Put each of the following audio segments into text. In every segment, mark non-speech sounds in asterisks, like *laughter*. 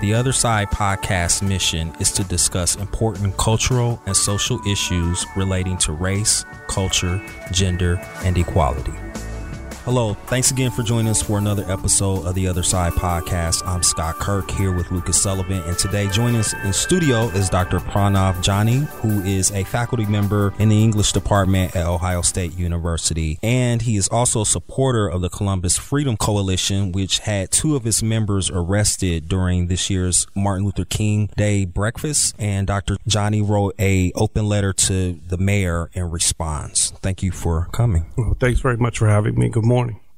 The Other Side podcast mission is to discuss important cultural and social issues relating to race, culture, gender, and equality. Hello, thanks again for joining us for another episode of the Other Side Podcast. I'm Scott Kirk here with Lucas Sullivan, and today joining us in studio is Dr. Pranav Jani, who is a faculty member in the English department at Ohio State University, and he is also a supporter of the Columbus Freedom Coalition, which had two of its members arrested during this year's Martin Luther King Day breakfast. And Dr. Jani wrote a open letter to the mayor in response. Thank you for coming. Well, thanks very much for having me. Good morning.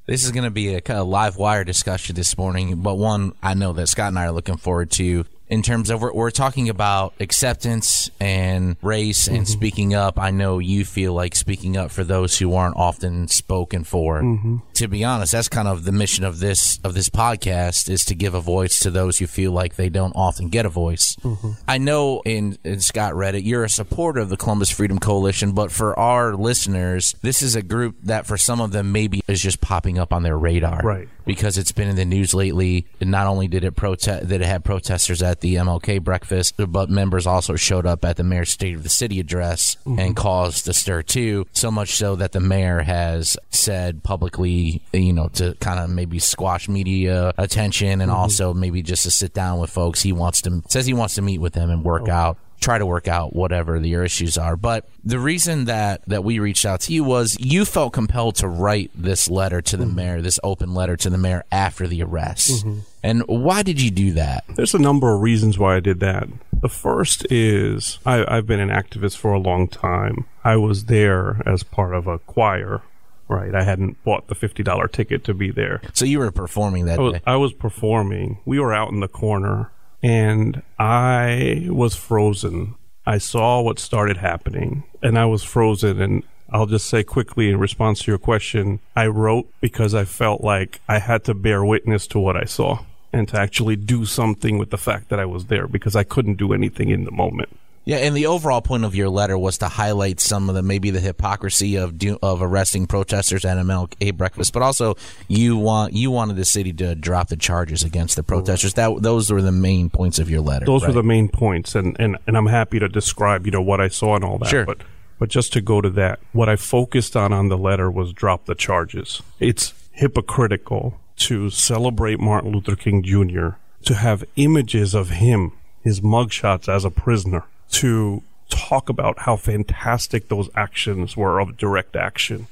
This is going to be a kind of live wire discussion this morning, but one I know that Scott and I are looking forward to in terms of we're, we're talking about acceptance and race and mm-hmm. speaking up. I know you feel like speaking up for those who aren't often spoken for. Mm-hmm. To be honest, that's kind of the mission of this of this podcast is to give a voice to those who feel like they don't often get a voice. Mm-hmm. I know in, in Scott Reddit, you're a supporter of the Columbus Freedom Coalition, but for our listeners, this is a group that for some of them maybe is just popping up on their radar. Right because it's been in the news lately. And not only did it protest, that it had protesters at the MLK breakfast, but members also showed up at the mayor's State of the City address mm-hmm. and caused a stir too. So much so that the mayor has said publicly, you know, to kind of maybe squash media attention and mm-hmm. also maybe just to sit down with folks. He wants to says he wants to meet with them and work out try to work out whatever your issues are. But the reason that that we reached out to you was you felt compelled to write this letter to the mm-hmm. mayor, this open letter to the mayor after the arrest. Mm-hmm. And why did you do that? There's a number of reasons why I did that. The first is I, I've been an activist for a long time. I was there as part of a choir Right. I hadn't bought the $50 ticket to be there. So you were performing that I was, day? I was performing. We were out in the corner and I was frozen. I saw what started happening and I was frozen and I'll just say quickly in response to your question, I wrote because I felt like I had to bear witness to what I saw and to actually do something with the fact that I was there because I couldn't do anything in the moment. Yeah, and the overall point of your letter was to highlight some of the maybe the hypocrisy of do, of arresting protesters at MLK breakfast, but also you want you wanted the city to drop the charges against the protesters. That those were the main points of your letter. Those right? were the main points, and, and and I'm happy to describe you know what I saw and all that. Sure. But but just to go to that, what I focused on on the letter was drop the charges. It's hypocritical to celebrate Martin Luther King Jr. to have images of him, his mugshots as a prisoner to talk about how fantastic those actions were of direct action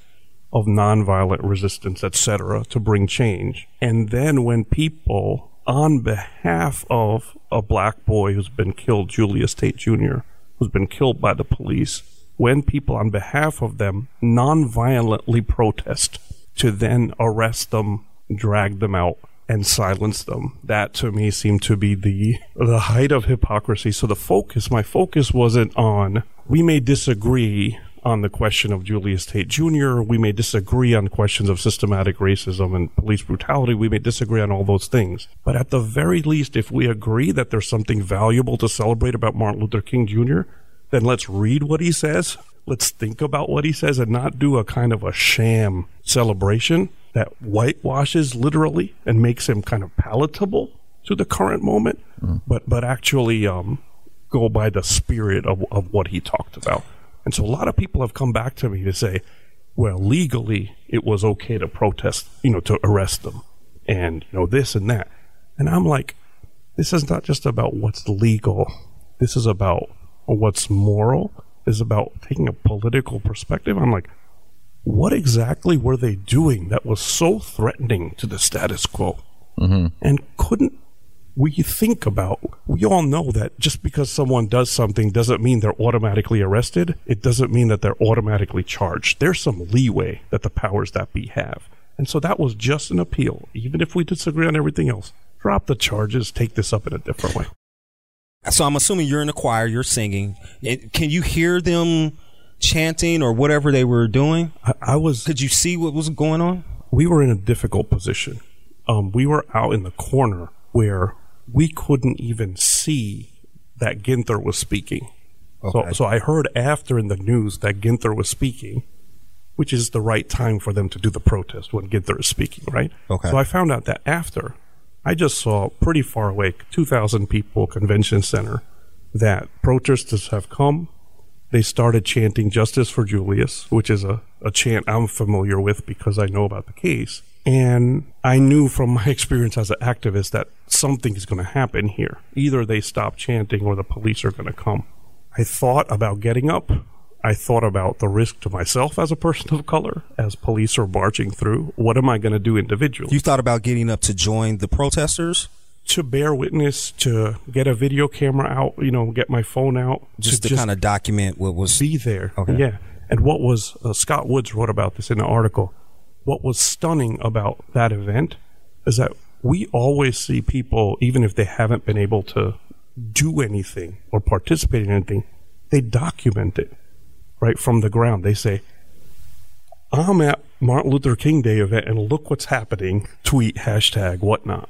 of nonviolent resistance, etc., to bring change. And then when people, on behalf of a black boy who's been killed, Julius Tate Jr., who's been killed by the police, when people on behalf of them nonviolently protest, to then arrest them, drag them out, and silence them. That to me seemed to be the the height of hypocrisy. So the focus, my focus wasn't on we may disagree on the question of Julius Tate Jr. We may disagree on questions of systematic racism and police brutality. We may disagree on all those things. But at the very least, if we agree that there's something valuable to celebrate about Martin Luther King Jr., then let's read what he says. Let's think about what he says and not do a kind of a sham celebration that whitewashes literally and makes him kind of palatable to the current moment, mm. but but actually um, go by the spirit of, of what he talked about. And so a lot of people have come back to me to say, well, legally it was okay to protest, you know, to arrest them, and you know this and that. And I'm like, this is not just about what's legal. This is about what's moral. This is about taking a political perspective. I'm like, what exactly were they doing that was so threatening to the status quo? Mm-hmm. And couldn't we think about, we all know that just because someone does something doesn't mean they're automatically arrested. It doesn't mean that they're automatically charged. There's some leeway that the powers that be have. And so that was just an appeal, even if we disagree on everything else. Drop the charges, take this up in a different way. So I'm assuming you're in a choir, you're singing. Can you hear them chanting or whatever they were doing? I, I was. Could you see what was going on? We were in a difficult position. Um, we were out in the corner where we couldn't even see that Ginther was speaking. Okay. So, so I heard after in the news that Ginther was speaking, which is the right time for them to do the protest when Ginther is speaking, right? Okay. So I found out that after I just saw pretty far away, 2,000 people convention center, that protesters have come. They started chanting justice for Julius, which is a, a chant I'm familiar with because I know about the case. And I knew from my *laughs* experience as an activist that something is going to happen here. Either they stop chanting or the police are going to come. I thought about getting up. I thought about the risk to myself as a person of color as police are marching through. What am I going to do individually? You thought about getting up to join the protesters? To bear witness, to get a video camera out, you know, get my phone out. Just to, to kind of document what was. Be there. Okay. Yeah. And what was, uh, Scott Woods wrote about this in an article. What was stunning about that event is that we always see people, even if they haven't been able to do anything or participate in anything, they document it right from the ground. They say, I'm at Martin Luther King Day event and look what's happening, tweet, hashtag, whatnot.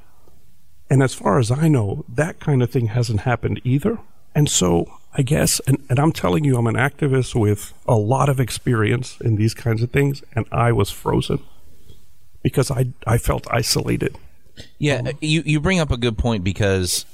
And as far as I know, that kind of thing hasn't happened either. And so I guess, and, and I'm telling you, I'm an activist with a lot of experience in these kinds of things, and I was frozen because I, I felt isolated. Yeah, um, you, you bring up a good point because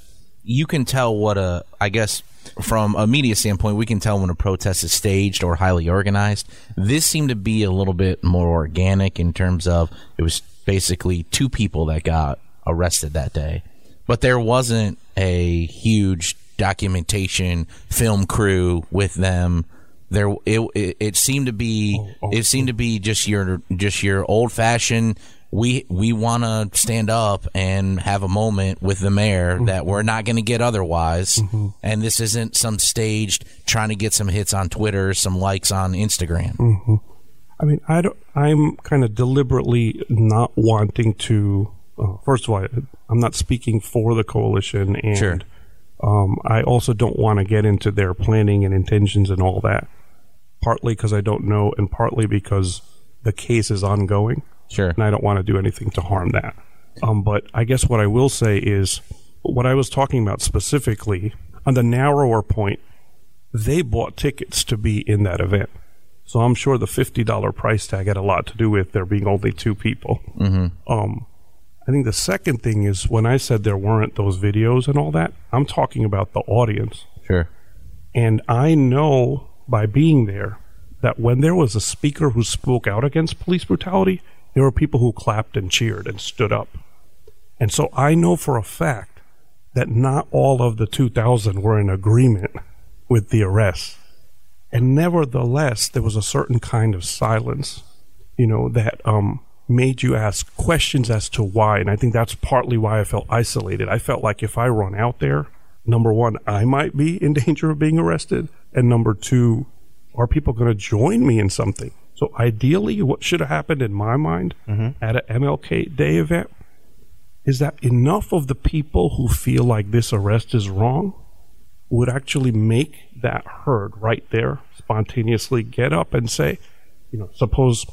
you can tell what a I guess from a media standpoint, we can tell when a protest is staged or highly organized. This seemed to be a little bit more organic in terms of it was basically two people that got arrested that day, but there wasn't a huge documentation film crew with them. There, it, it, it seemed to be oh, oh, it seemed to be just your just your old fashioned we we want to stand up and have a moment with the mayor mm-hmm. that we're not going to get otherwise mm-hmm. and this isn't some staged trying to get some hits on twitter some likes on instagram mm-hmm. i mean i don't i'm kind of deliberately not wanting to uh, first of all i'm not speaking for the coalition and sure. um, i also don't want to get into their planning and intentions and all that partly because i don't know and partly because the case is ongoing Sure. And I don't want to do anything to harm that. Um, but I guess what I will say is what I was talking about specifically on the narrower point, they bought tickets to be in that event. So I'm sure the $50 price tag had a lot to do with there being only two people. Mm-hmm. Um, I think the second thing is when I said there weren't those videos and all that, I'm talking about the audience. Sure. And I know by being there that when there was a speaker who spoke out against police brutality, there were people who clapped and cheered and stood up. And so I know for a fact that not all of the 2000 were in agreement with the arrest. And nevertheless, there was a certain kind of silence, you know, that um, made you ask questions as to why. And I think that's partly why I felt isolated. I felt like if I run out there, number one, I might be in *laughs* danger of being arrested. And number two, are people going to join me in something? So ideally, what should have happened in my mind mm-hmm. at an MLK Day event is that enough of the people who feel like this arrest is wrong would actually make that herd right there spontaneously get up and say, you know, suppose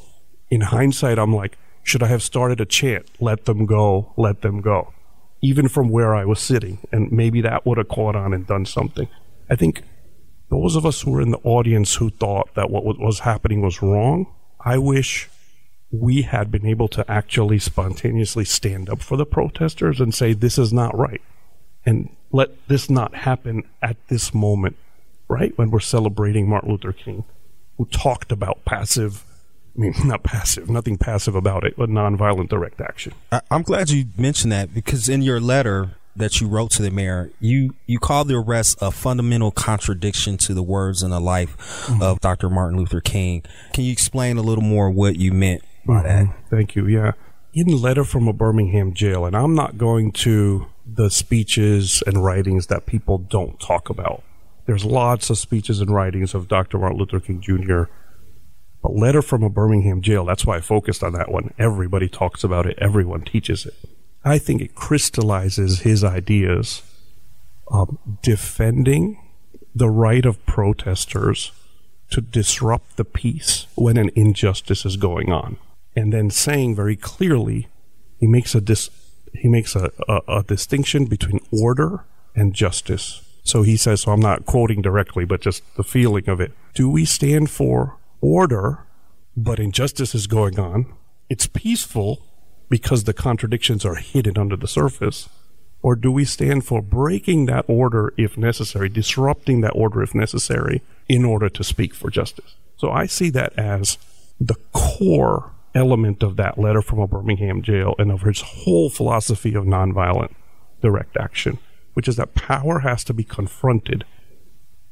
in hindsight, I'm like, should I have started a chant, let them go, let them go, even from where I was sitting? And maybe that would have caught on and done something. I think those of us who were in the audience who thought that what was happening was wrong, I wish we had been able to actually spontaneously stand up for the protesters and say, this is not right. And let this not happen at this moment, right? When we're celebrating Martin Luther King, who talked about passive, I mean, *laughs* not passive, nothing passive about it, but nonviolent direct action. I, I'm glad you mentioned that because in your letter, that you wrote to the mayor, you you called the arrest a fundamental contradiction to the words and the life mm-hmm. of Dr. Martin Luther King. Can you explain a little more what you meant by mm-hmm. that? Thank you. Yeah. In a letter from a Birmingham jail, and I'm not going to the speeches and writings that people don't talk about. There's lots of speeches and writings of Dr. Martin Luther King Jr. But letter from a Birmingham jail, that's why I focused on that one. Everybody talks about it. Everyone teaches it. I think it crystallizes his ideas defending the right of protesters to disrupt the peace when an injustice is going on. And then saying very clearly, he makes a dis- he makes a, a, a distinction between order and justice. So he says, so I'm not quoting directly, but just the feeling of it. Do we stand for order, but injustice is going on? It's peaceful, because the contradictions are hidden under the surface? Or do we stand for breaking that order if necessary, disrupting that order if necessary, in order to speak for justice? So I see that as the core element of that letter from a Birmingham jail and of his whole philosophy of nonviolent direct action, which is that power has to be confronted.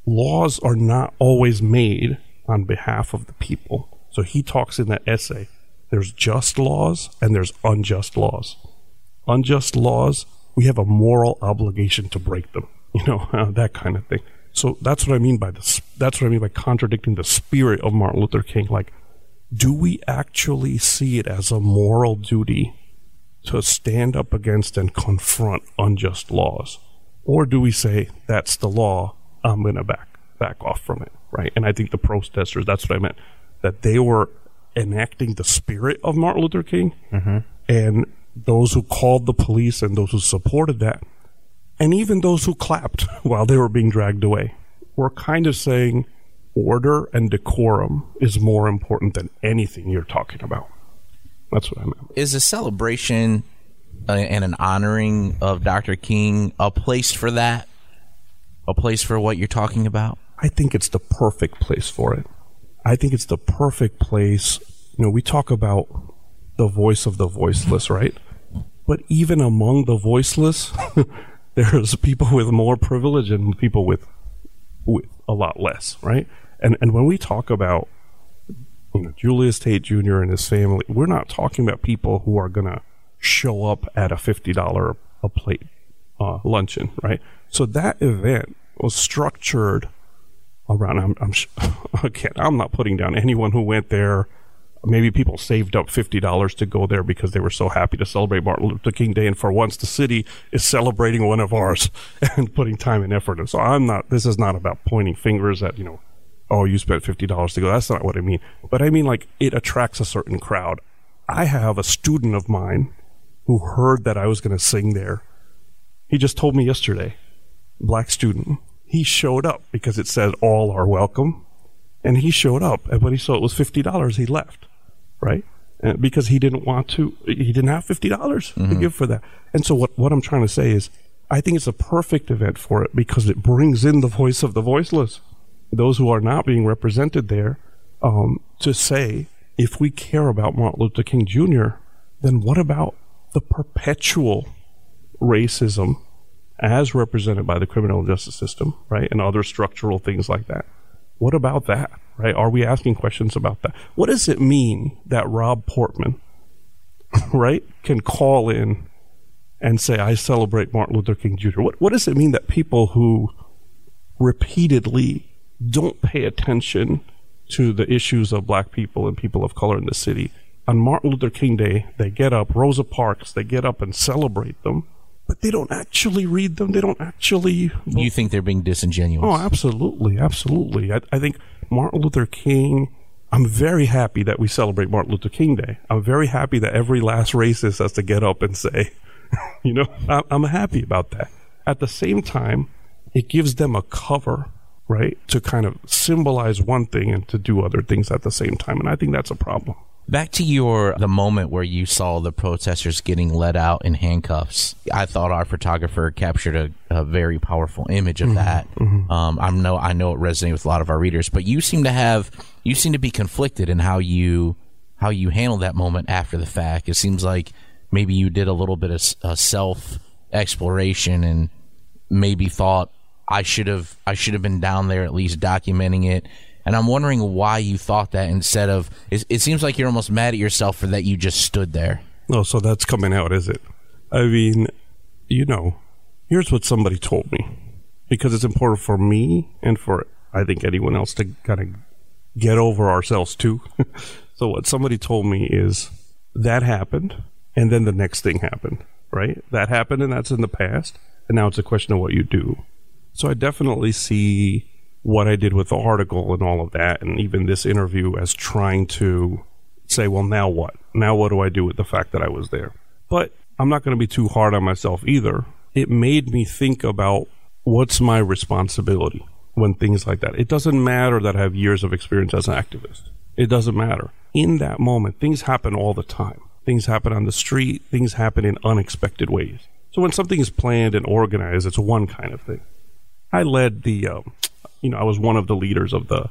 Laws are not always made on behalf of the people. So he talks in that essay there's just laws and there's unjust laws. Unjust laws, we have a moral obligation to break them, *laughs* you know, uh, that kind of thing. So that's what I mean by this. That's what I mean by contradicting the spirit of Martin Luther King. Like, do we actually see it as a moral duty to stand up against and confront unjust laws? Or do we say, that's the law, I'm going to back, back off from it, right? And I think the protesters, that's what I meant, that they were enacting the spirit of Martin Luther King. Mm-hmm. And those who called the police and those who supported that, and even those who clapped *laughs* while they were being dragged away, were kind of saying, order and decorum is more important than anything you're talking about. That's what I meant. Is a celebration uh, and an honoring of Dr. King a place for that? A place for what you're talking about? I think it's the perfect place for it. I think it's the perfect place. You know, we talk about the voice of the voiceless, right? But even among the voiceless, *laughs* there's people with more privilege and people with with a lot less, right? And and when we talk about you know Julius Tate Jr. and his family, we're not talking about people who are gonna show up at a fifty dollar a plate uh, luncheon, right? So that event was structured around. I'm, I'm again, *laughs* I'm not putting down anyone who went there. Maybe people saved up fifty dollars to go there because they were so happy to celebrate Martin Luther King Day, and for once, the city is celebrating one of ours *laughs* and putting time and effort. And so, I'm not. This is not about pointing fingers at you know oh, you spent $50 to go. That's not what I mean. But I mean, like, it attracts a certain crowd. I have a student of mine who heard that I was going to sing there. He just told me yesterday, black student, he showed up because it said all are welcome. And he showed up. And when he saw it was $50, he left. Right? And because he didn't want to, he didn't have $50 mm-hmm. to give for that. And so what, what I'm trying to say is, I think it's a perfect event for it because it brings in the voice of the voiceless those who are not being represented there um, to say, if we care about Martin Luther King Jr., then what about the perpetual racism as represented by the criminal justice system, right, and other structural things like that? What about that, right? Are we asking questions about that? What does it mean that Rob Portman, *laughs* right, can call in and say, I celebrate Martin Luther King Jr.? What, what does it mean that people who repeatedly don't pay attention to the issues of black people and people of color in the city. On Martin Luther King Day, they get up, Rosa Parks, they get up and celebrate them, but they don't actually read them. They don't actually. You think they're being disingenuous? Oh, absolutely. Absolutely. I, I think Martin Luther King. I'm very happy that we celebrate Martin Luther King Day. I'm very happy that every last racist has to get up and say, *laughs* you know, I'm happy about that. At the same time, it gives them a cover right? To kind of symbolize one thing and to do other things at the same time. And I think that's a problem. Back to your the moment where you saw the protesters getting let out in handcuffs. I thought our photographer captured a, a very powerful image of mm-hmm, that. Mm-hmm. Um, I know I know it resonated with a lot of our readers, but you seem to have you seem to be conflicted in how you how you handle that moment after the fact. It seems like maybe you did a little bit of self exploration and maybe thought I should have I should have been down there at least documenting it. And I'm wondering why you thought that instead of it, it seems like you're almost mad at yourself for that you just stood there. Oh, so that's coming out, is it? I mean, you know, here's what somebody told me because it's important for me and for I think anyone else to kind of get over ourselves too. *laughs* so what somebody told me is that happened and then the next thing happened, right? That happened and that's in the past and now it's a question of what you do. So I definitely see what I did with the article and all of that, and even this interview as trying to say, well, now what? Now what do I do with the fact that I was there? But I'm not going to be too hard on myself either. It made me think about what's my responsibility when things like that. It doesn't matter that I have years of experience as an activist. It doesn't matter. In that moment, things happen all the time. things happen on the street, things happen in unexpected ways. So when something is planned and organized, it's one kind of thing. I led the, um, you know, I was one of the leaders of the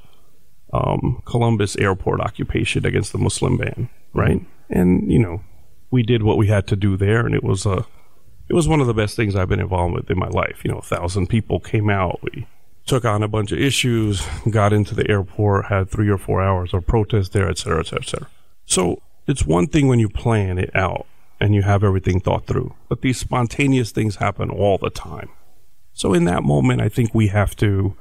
um, Columbus airport occupation against the Muslim ban, right? And you know, we did what we had to do there, and it was a, uh, it was one of the best things I've been involved with in my life. You know, a thousand people came out. We took on a bunch of issues, got into the airport, had three or four hours of protest there, et cetera, et cetera, et cetera. So it's one thing when you plan it out and you have everything thought through, but these spontaneous things happen all the time. So in that moment, I think we have to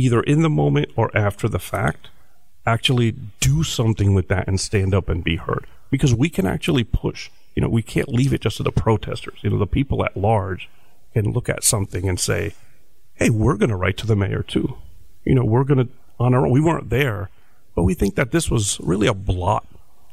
either in the moment or after the fact actually do something with that and stand up and be heard because we can actually push. You know, we can't leave it just to the protesters. You know, the people at large can look at something and say, hey, we're going to write to the mayor too. You know, we're going to, on our own, we weren't there, but we think that this was really a blot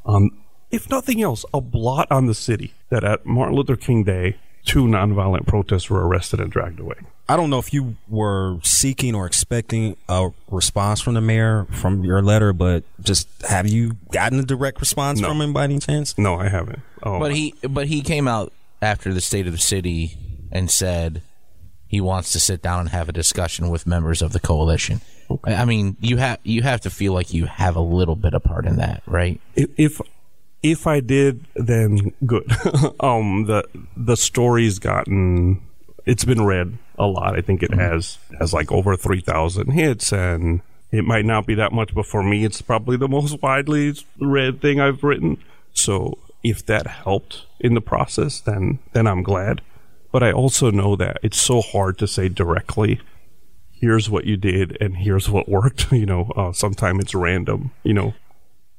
on, if nothing else, a blot on the city that at Martin Luther King Day, two nonviolent protesters were arrested and dragged away. I don't know if you were seeking or expecting a response from the mayor from your letter, but just have you gotten a direct response no. from him by any chance? No, I haven't. Oh. But he but he came out after the state of the city and said he wants to sit down and have a discussion with members of the coalition. Okay. I mean, you have you have to feel like you have a little bit of part in that, right? If if I did, then good. *laughs* um, the the story's gotten it's been read a lot. I think it mm-hmm. has has like over three thousand hits, and it might not be that much, but for me, it's probably the *laughs* most widely read thing I've written. So if that helped in the process, then then I'm glad. But I also know that it's so hard to say directly. Here's what you did, and here's what worked. *laughs* You know, uh, sometimes it's random. You know,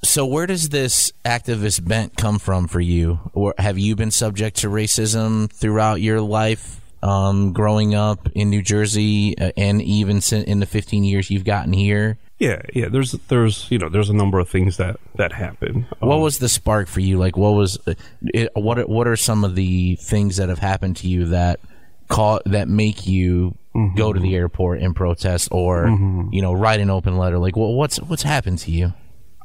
so, where does this activist bent come from for you? Or have you been subject to racism throughout your life? um, growing up in New Jersey, uh, and even in the 15 years you've gotten here? Yeah, yeah. There's there's you know there's a number of things that that happen. Um, what was the spark for you? Like, what was uh, it, what what are some of the things that have happened to you that call that make you mm-hmm. go to the airport and protest, or mm-hmm. you know write an open letter? Like, well, what's what's happened to you?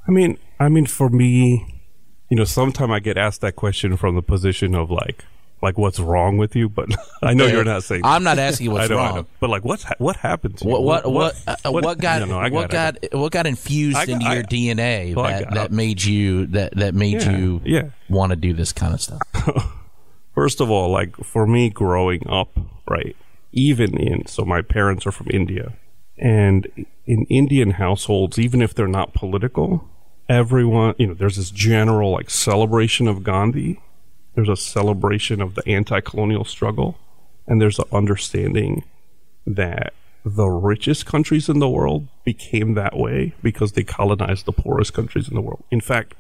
I mean, I mean, for me, you know, sometimes I get asked that question from the position of like, like what's wrong with you, but *laughs* I know you're not saying. I'm not asking *laughs* what's know, wrong. But like, what's ha- what happened to what, what, what, what, uh, what, got you know, got, what got, got what got infused into your I, DNA well, that, that made you that that made yeah, you yeah. want to do this kind of stuff? *laughs* First of all, like for me growing up, right, even in so my parents are from India, and in Indian households, even if they're not political, everyone you know, there's this general like celebration of Gandhi there's a celebration of the anti-colonial struggle, and there's an understanding that the richest countries in the world became that way because they colonized the poorest countries in the world. In fact,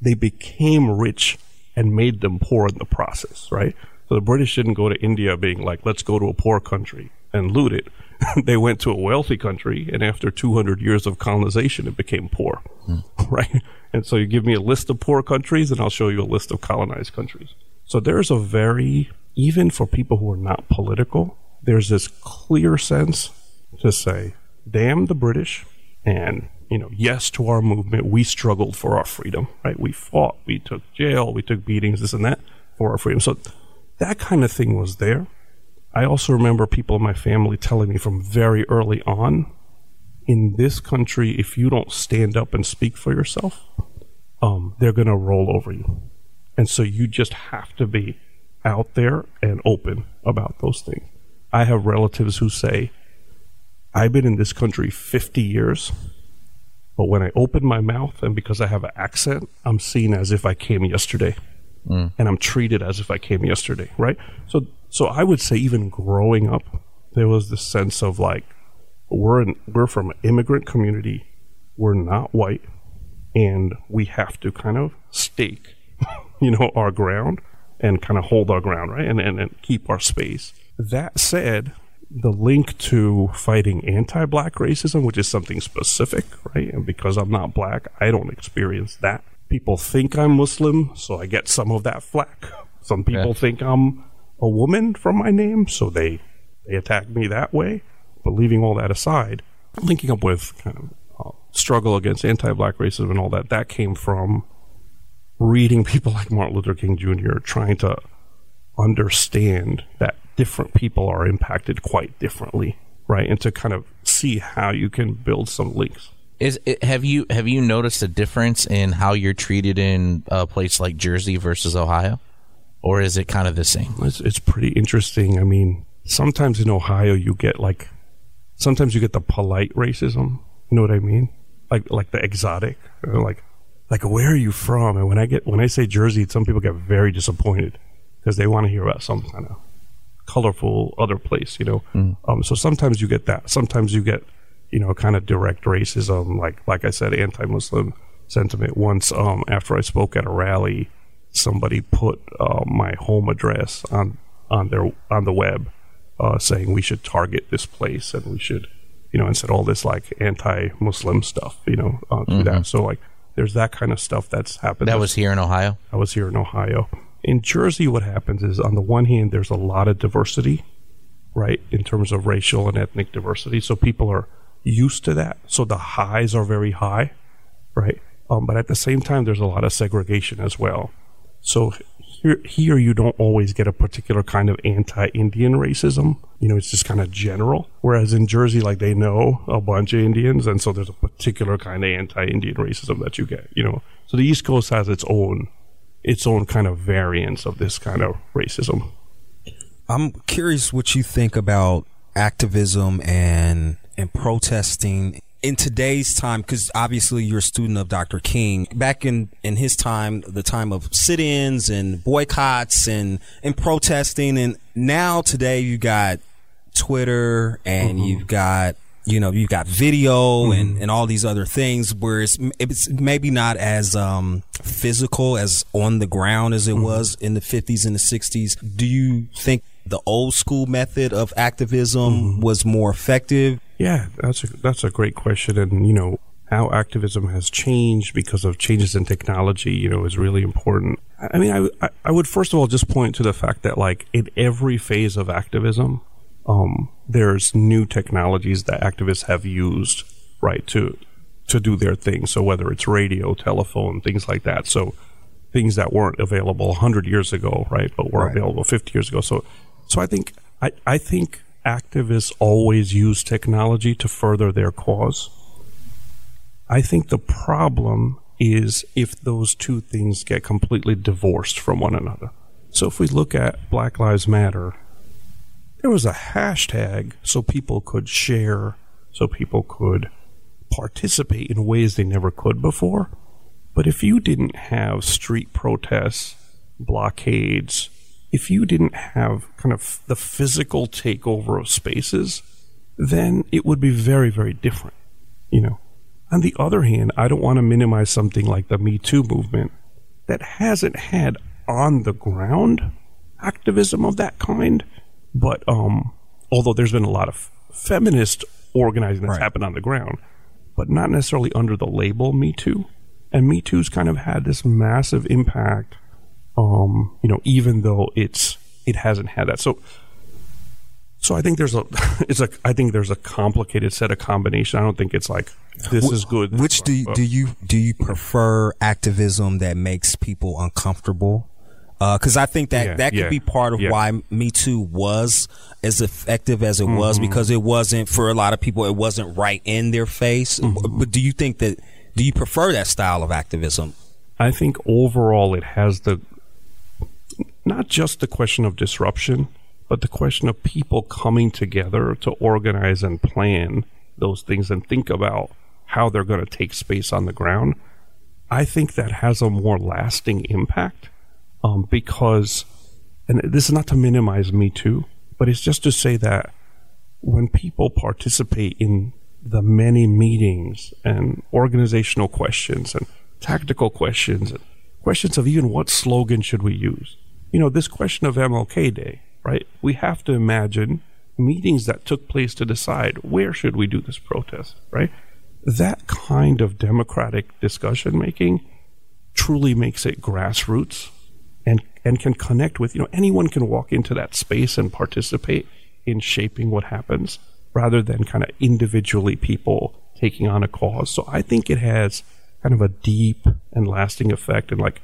they became rich and made them poor in the process, right? So the British didn't go to India being like, let's go to a poor country and loot it. *laughs* they went to a wealthy country, and after 200 years of colonization, it became poor, hmm. *laughs* right? And so you give me a list of poor countries, and I'll show you a list of colonized countries. So there's a very, even for people who are not political, there's this clear sense to say, damn the British, and you know, yes to our movement. We struggled for our freedom, right? We fought, we took jail, we took beatings, this and that for our freedom. So that kind of thing was there. I also remember people in my family telling me from very early on in this country, if you don't stand up and speak for yourself, um, they're going to roll over you. And so you just have to be out there and open about those things. I have relatives who say, I've been in this country 50 years, but when I open my mouth and because I have an accent, I'm seen as if I came yesterday. Mm. And I'm treated as if I came yesterday, right? So, so I would say even growing up, there was this sense of like, we're in, we're from an immigrant community. We're not white, and we have to kind of stake, *laughs* you know, our ground and kind of hold our ground, right, and, and and keep our space. That said, the link to fighting anti-black racism, which is something specific, right, and because I'm not black, I don't experience that. People think I'm Muslim, so I get some of that flack. Some people yeah. think I'm a woman from my name, so they they attack me that way. But leaving all that aside, linking up with kind of uh, struggle against anti-black racism and all that, that came from reading people like Martin Luther King Jr. trying to understand that different people are impacted quite differently, right? And to kind of see how you can build some links. Is it, have you have you noticed a difference in how you're treated in a place like Jersey versus Ohio, or is it kind of the same? It's, it's pretty interesting. I mean, sometimes in Ohio you get like, sometimes you get the polite racism. You know what I mean? Like like the exotic, like like where are you from? And when I get when I say Jersey, some people get very disappointed because they want to hear about some kind of colorful other place. You know, mm. um, so sometimes you get that. Sometimes you get you know, kind of direct racism, like like I said, anti-Muslim sentiment. Once, um, after I spoke at a rally, somebody put uh, my home address on on their on the web, uh, saying we should target this place and we should, you know, and said all this like anti-Muslim stuff, you know, uh, mm-hmm. that. So like, there's that kind of stuff that's happened. That was here in Ohio. I was here in Ohio. In Jersey, what happens is, on the one hand, there's a lot of diversity, right, in terms of racial and ethnic diversity. So people are used to that. So the highs are very high, right? Um, but at the same time, there's a lot of segregation as well. So here, here you don't always get a particular kind of anti-Indian racism. You know, it's just kind of general. Whereas in Jersey, like they know a bunch of Indians, and so there's a particular kind of anti-Indian racism that you get. You know, so the East Coast has its own, its own kind of variance of this kind of racism. I'm curious what you think about activism and and protesting in today's time, because obviously you're a student of Dr. King, back in, in his time, the time of sit-ins and boycotts and, and protesting. And now today you got Twitter and mm-hmm. you've got, you know, you've got video mm-hmm. and, and all these other things where it's, it's maybe not as, um, physical as on the ground as it mm-hmm. was in the 50s and the 60s. Do you think the old school method of activism mm-hmm. was more effective? Yeah, that's a, that's a great question. And, you know, how activism has changed because of changes in technology, you know, is really important. I mean, I, I would first of all just point to the fact that, like, in every phase of activism, um, there's new technologies that activists have used, right, to to do their thing. So whether it's radio, telephone, things like that. So things that weren't available 100 years ago, right, but were right. available 50 years ago. So so I think I, I think activists always use technology to further their cause. I think the problem is if those two things get completely divorced from one another. So if we look at Black Lives Matter, there was a hashtag so people could share, so people could participate in ways they never could before. But if you didn't have street protests, blockades, if you didn't have kind of the physical takeover of spaces, then it would be very, very different. You know, on the other hand, I don't want to minimize something like the Me Too movement that hasn't had on the ground activism of that kind. But um, although there's been a lot of feminist organizing that's right. happened on the ground, but not necessarily under the label Me Too. And Me Too's kind of had this massive impact you know, even though it's it hasn't had that. So so I think there's a *laughs* it's a I think there's a complicated set of combination. I don't think it's like this is good. Which do you, do you do you prefer activism that makes people uncomfortable? Because uh, I think that yeah, that could yeah, be part of yeah. why Me Too was as effective as it mm-hmm. was because it wasn't for a lot of people it wasn't right in their face. Mm-hmm. But do you think that do you prefer that style of activism? I think overall it has the not just the question of disruption, but the question of people coming together to organize and plan those things and think about how they're going to take space on the ground. I think that has a more lasting impact um, because, and this is not to minimize Me Too, but it's just to say that when people participate in the many meetings and organizational questions and tactical questions and questions of even what slogan should we use, you know, this question of MLK Day, right? We have to imagine meetings that took place to decide where should we do this protest, right? That kind of democratic discussion making truly makes it grassroots and and can connect with, you know, anyone can walk into that space and participate in shaping what happens rather than kind of individually people taking on a cause. So I think it has kind of a deep and lasting effect and like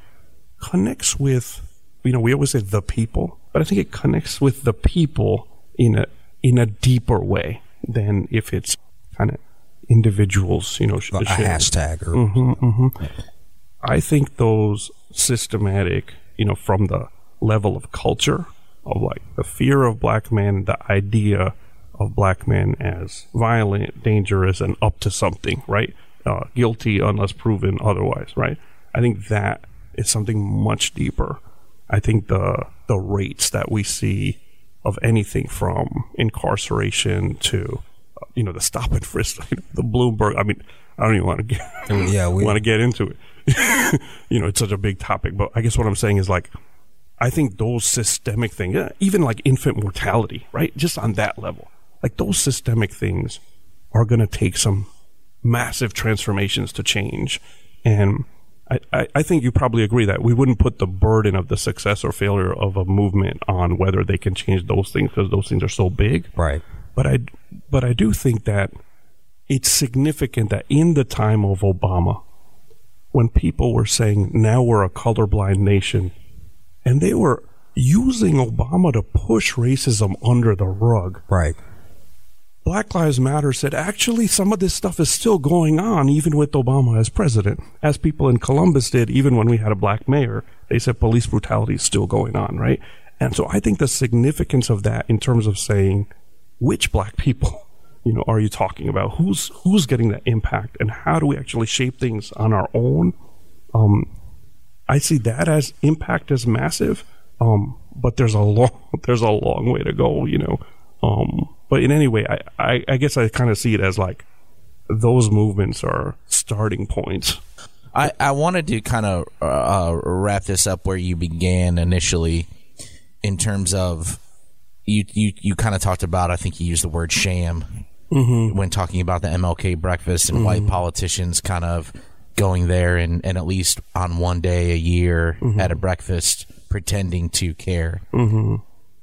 connects with, you know, we always say the people, but I think it connects with the people in a in a deeper way than if it's kind of individuals, you know, sh- a hashtag or Mm-hmm. I think those systematic, you know, from the level of culture of like the fear of black men, the idea of black men as violent, dangerous, and up to something, right? Uh, guilty unless proven otherwise, right? I think that is something much deeper. I think the the rates that we see of anything from incarceration to uh, you know the stop and frisk, *laughs* the Bloomberg. I mean, I don't even want to get Yeah, *laughs* we- want to get into it. *laughs* you know, it's such a big topic, but I guess what I'm saying is like, I think those systemic things, even like infant mortality, right? Just on that level, like those systemic things are going to take some massive transformations to change. And I, I, I think you probably agree that we wouldn't put the burden of the success or failure of a movement on whether they can change those things because those things are so big. right. But I, but I do think that it's significant that in the time of Obama, when people were saying now we're a colorblind nation, and they were using Obama to push racism under the rug, Right. Black Lives Matter said actually some of this stuff is still going on even with Obama as president. As people in Columbus did, even when we had a black mayor, they said police brutality is still going on, right? And so I think the significance of that in terms of saying which black people, *laughs* you know, are you talking about? Who's who's getting that impact and how do we actually shape things on our own? Um, I see that as impact as massive. Um, but there's a *laughs* long there's a long way to go, you know. Um, but in any way, I, I, I guess I kind of see it as like those movements are starting points. I, I wanted to kind of uh, uh, wrap this up where you began initially in terms of you you, you kind of talked about I think you used the word sham mm-hmm. when talking about the MLK breakfast and white mm-hmm. politicians kind of going there and, and at least on one day a year mm-hmm. at a breakfast pretending to care.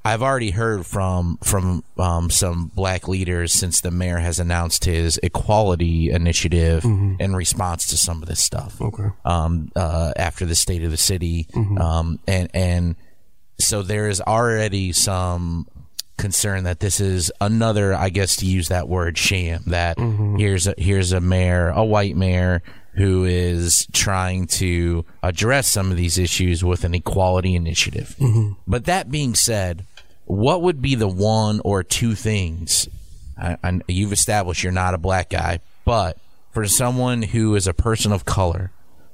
I've already heard from from um, some black leaders since the mayor has announced his equality initiative in response to some of this stuff. Okay. Um, uh, after the state of the city, um, and and so there is already some concern that this is another, I guess, to use that word, sham. That here's a, here's a mayor, a white mayor, who is trying to address some of these issues with an equality initiative. But that being said, what would be the one or two things? I, I, you've established you're not a black guy, but for someone who is a person of color,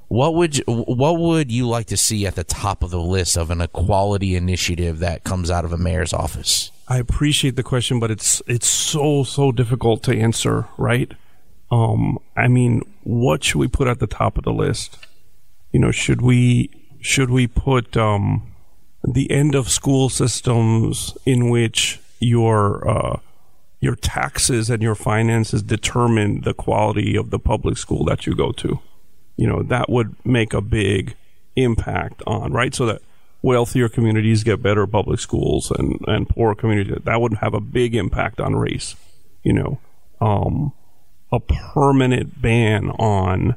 what would you, what would you like to see at the top of the list of an equality initiative that comes out of a mayor's office? I appreciate the question, but it's it's so so difficult to answer, right? Um, I mean, what should we put at the top of the list? You know, should we should we put um, the end of school systems in which your uh, your taxes and your finances determine the quality of the public school that you go to? You know, that would make a big impact on right, so that wealthier communities get better public schools and and poor communities that would have a big impact on race. You know, um, a permanent ban on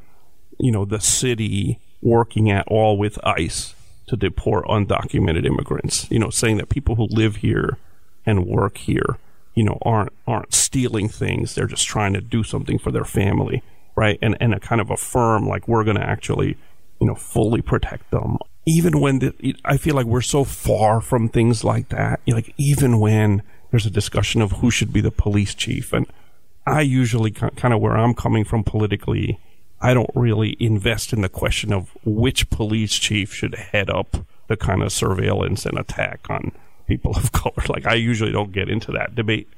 you know the city working at all with ICE to deport undocumented immigrants. You know, saying that people who live here and work here, you know, aren't aren't stealing things. They're just trying to do something for their family, right? And and a kind of affirm like we're going to actually, you know, fully protect them. Even when the, I feel like we're so far from things like that. Like even when there's a discussion of who should be the police chief, and I usually kind of where I'm coming from politically I don't really invest in the question of which police chief should head up the kind of surveillance and attack on people of *laughs* color. Like, I usually don't get into that debate.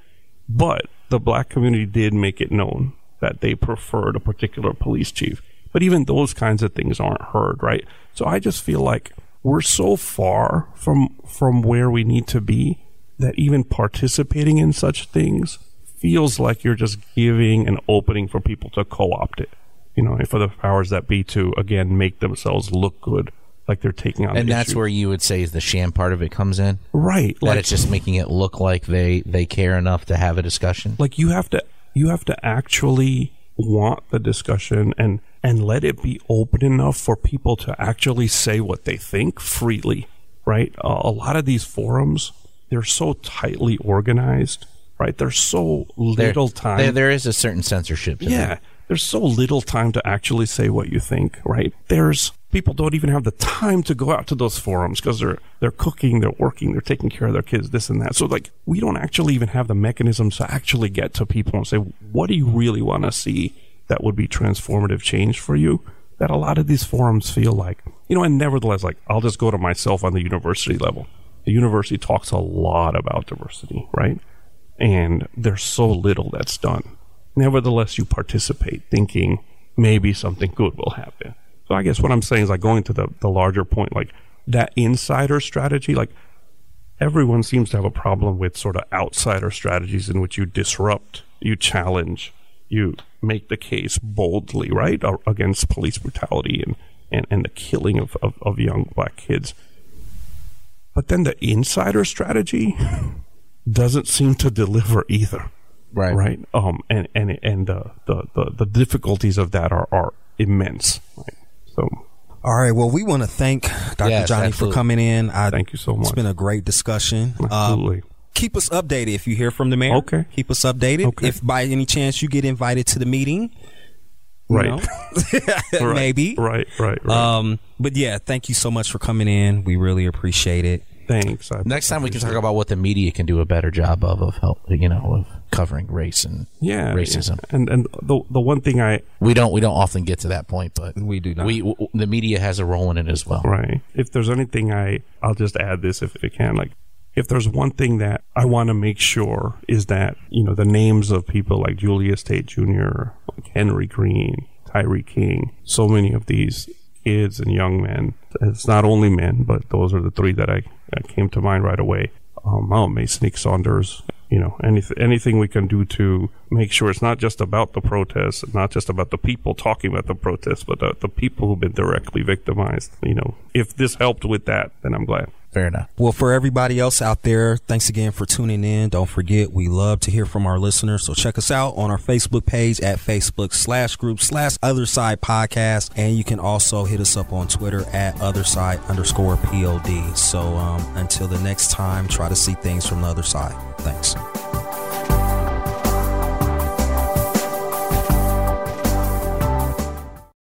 But the black community did make it known that they preferred a particular police chief. But even those kinds of things aren't heard, right? So I just feel like we're so far from from where we need to be that even participating in such things feels like you're just giving an opening for people to co-opt it you know, for the powers that be to again make themselves look good, like they're taking on. And that's issue. where you would say is the sham part of it comes in. right, That like it's just making it look like they they care enough to have a discussion. like you have to you have to actually want the discussion and and let it be open enough for people to actually say what they think freely, right? Uh, a lot of these forums, they're so tightly organized, right? There's so little there, time. There, there is a certain censorship. To yeah. There's so little time to actually say what you think, right? There's people don't even have the time to go out to those forums because they're they're cooking, they're working, they're taking care of their kids, this and that. So like we don't actually even have the mechanisms to actually get to people and say, what do you really want to see that would be transformative change for you? That a lot of these forums feel like, you know, and nevertheless, like I'll just go to myself on the university level. The university talks a lot about diversity, right? And there's so little that's done nevertheless you participate thinking maybe something good will happen. So I guess what I'm saying is like going to the, the larger point, like that insider strategy, like everyone seems to have a problem with sort of outsider strategies in which you disrupt, you challenge, you make the case boldly, right, against police brutality and, and, and the killing of, of, of young black kids. But then the insider strategy *laughs* doesn't seem to deliver either right right um and and and the the the, the difficulties of that are are immense right so all right. Well, we want to thank Dr. Yes, Jani absolutely. for coming in. I, Thank you so much. It's been a great discussion. Um, Absolutely. keep us updated if you hear from the mayor. Okay. Keep us updated. Okay. If by any chance you get invited to the meeting, Right. *laughs* *laughs* Right, maybe. right right right Um, but yeah, thank you so much for coming in. We really appreciate it. thanks I Next time we can talk it. about what the media can do a better job of of help, you know, of covering race and yeah racism. yeah. and and the the one thing i We don't we don't often get to that point, but We do not. We w- the media has a role in it as well. right if there's anything i i'll just add this if it can like if there's one thing that I want to make sure is that, you know, the names of people like Julius Tate Jr., like Henry Green, Tyree King, so many of these kids and young men, it's not only men, but those are the three that I, that came to mind right away. Um, oh, Mason Nick Saunders, you know, anything, anything we can do to make sure it's not just about the protests, not just about the people talking about the protests, but the, the people who've been directly victimized. You know, if this helped with that, then I'm glad. Fair enough. Well, for everybody else out there, thanks again for tuning in. Don't forget, we love to hear from our listeners. So check us out on our Facebook page at Facebook slash group slash other side podcast. And you can also hit us up on Twitter at other side underscore POD. So um, until the next time, try to see things from the other side. Thanks.